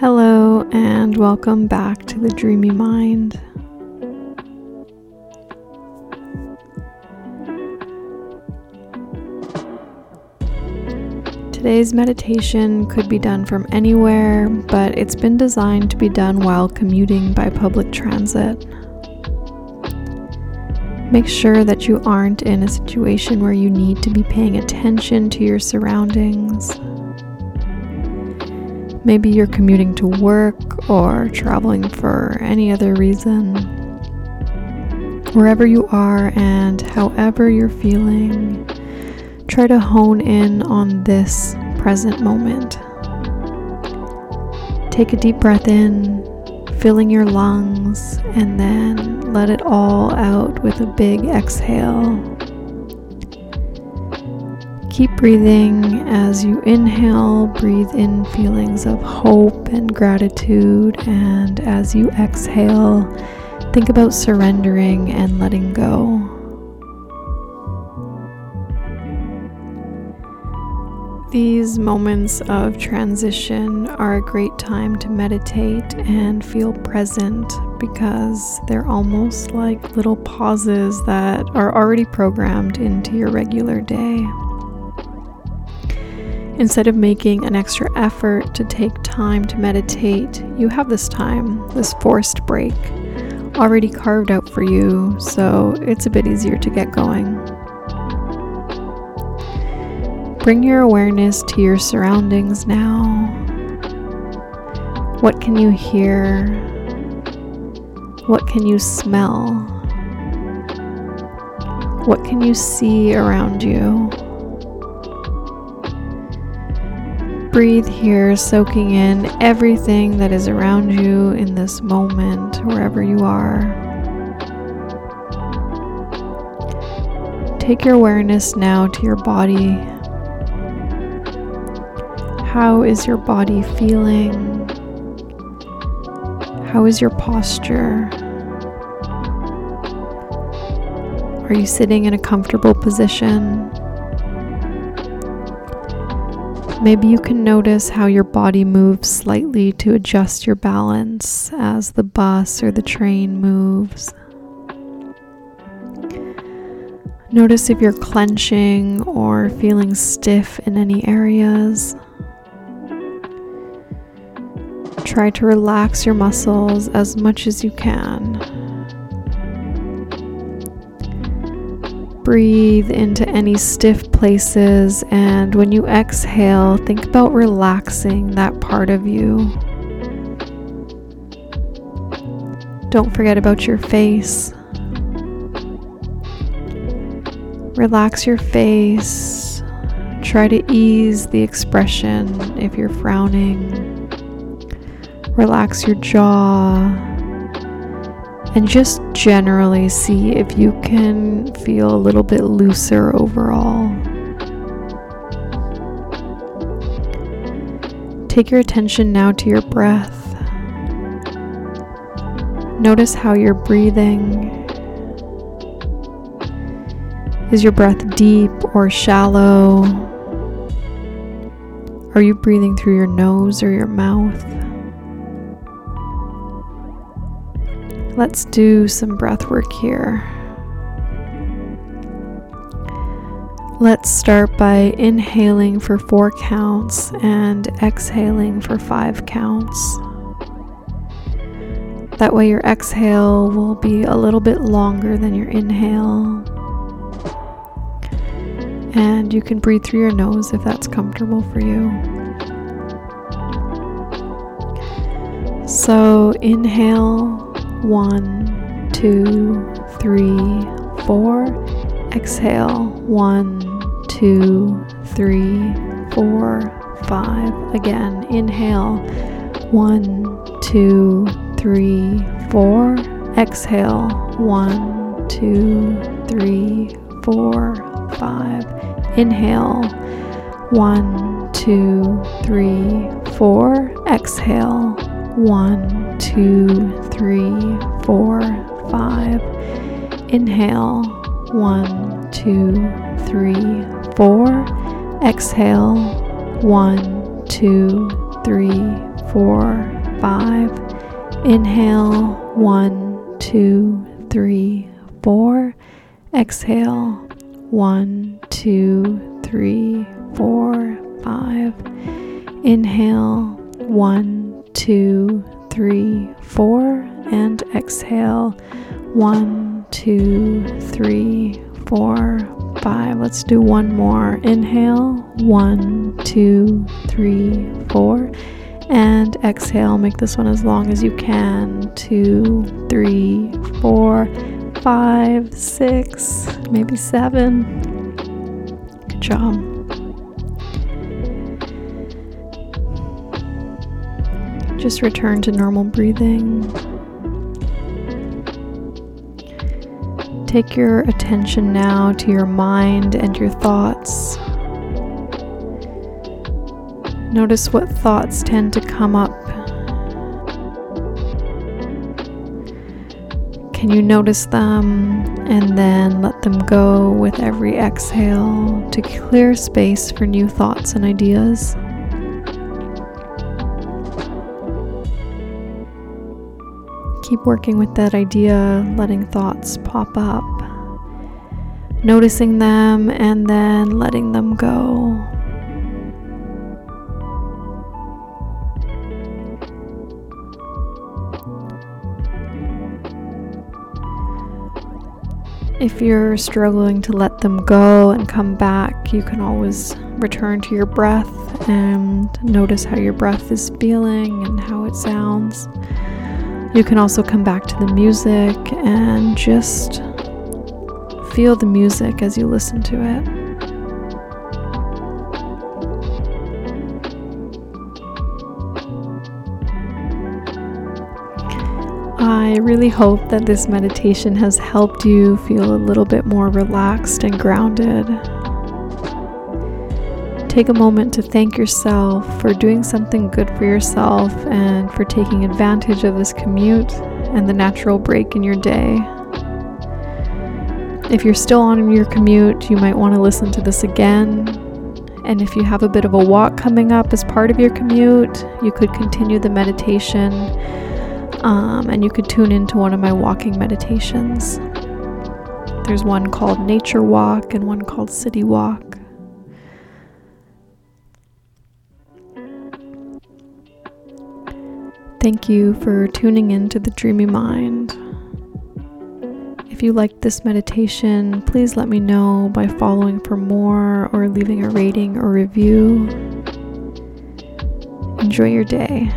Hello, and welcome back to the Dreamy Mind. Today's meditation could be done from anywhere, but it's been designed to be done while commuting by public transit. Make sure that you aren't in a situation where you need to be paying attention to your surroundings. Maybe you're commuting to work or traveling for any other reason. Wherever you are and however you're feeling, try to hone in on this present moment. Take a deep breath in, filling your lungs, and then let it all out with a big exhale. Keep breathing as you inhale, breathe in feelings of hope and gratitude, and as you exhale, think about surrendering and letting go. These moments of transition are a great time to meditate and feel present because they're almost like little pauses that are already programmed into your regular day. Instead of making an extra effort to take time to meditate, you have this time, this forced break, already carved out for you, so it's a bit easier to get going. Bring your awareness to your surroundings now. What can you hear? What can you smell? What can you see around you? Breathe here, soaking in everything that is around you in this moment, wherever you are. Take your awareness now to your body. How is your body feeling? How is your posture? Are you sitting in a comfortable position? Maybe you can notice how your body moves slightly to adjust your balance as the bus or the train moves. Notice if you're clenching or feeling stiff in any areas. Try to relax your muscles as much as you can. Breathe into any stiff places, and when you exhale, think about relaxing that part of you. Don't forget about your face. Relax your face. Try to ease the expression if you're frowning. Relax your jaw and just generally see if you can feel a little bit looser overall. Take your attention now to your breath. Notice how you're breathing. Is your breath deep or shallow? Are you breathing through your nose or your mouth? Let's do some breath work here. Let's start by inhaling for four counts and exhaling for five counts. That way, your exhale will be a little bit longer than your inhale. And you can breathe through your nose if that's comfortable for you. So, inhale one, two, three, four. Exhale. One, two, three, four, five. Again. Inhale. One, two, three, four. Exhale. One, two, three, four, five. Inhale. One, two, three, four. Exhale. One, two, three, four, five. Inhale. One, two, three, four. Exhale. One, two, three, four, five. Inhale, one, two, three, four. Exhale, one, two, three, four, five. Inhale, one, two, three, four. And exhale, one, two, three, four, five. Let's do one more. Inhale, one, two, three, four. And exhale, make this one as long as you can. Two, three, four, five, six, maybe seven. Good job. Just return to normal breathing. Take your attention now to your mind and your thoughts. Notice what thoughts tend to come up. Can you notice them and then let them go with every exhale to clear space for new thoughts and ideas? Keep working with that idea, letting thoughts pop up, noticing them, and then letting them go. If you're struggling to let them go and come back, you can always return to your breath and notice how your breath is feeling and how it sounds. You can also come back to the music and just feel the music as you listen to it. I really hope that this meditation has helped you feel a little bit more relaxed and grounded. Take a moment to thank yourself for doing something good for yourself and for taking advantage of this commute and the natural break in your day. If you're still on your commute, you might want to listen to this again. And if you have a bit of a walk coming up as part of your commute, you could continue the meditation um, and you could tune into one of my walking meditations. There's one called Nature Walk and one called City Walk. Thank you for tuning in to the Dreamy Mind. If you liked this meditation, please let me know by following for more or leaving a rating or review. Enjoy your day.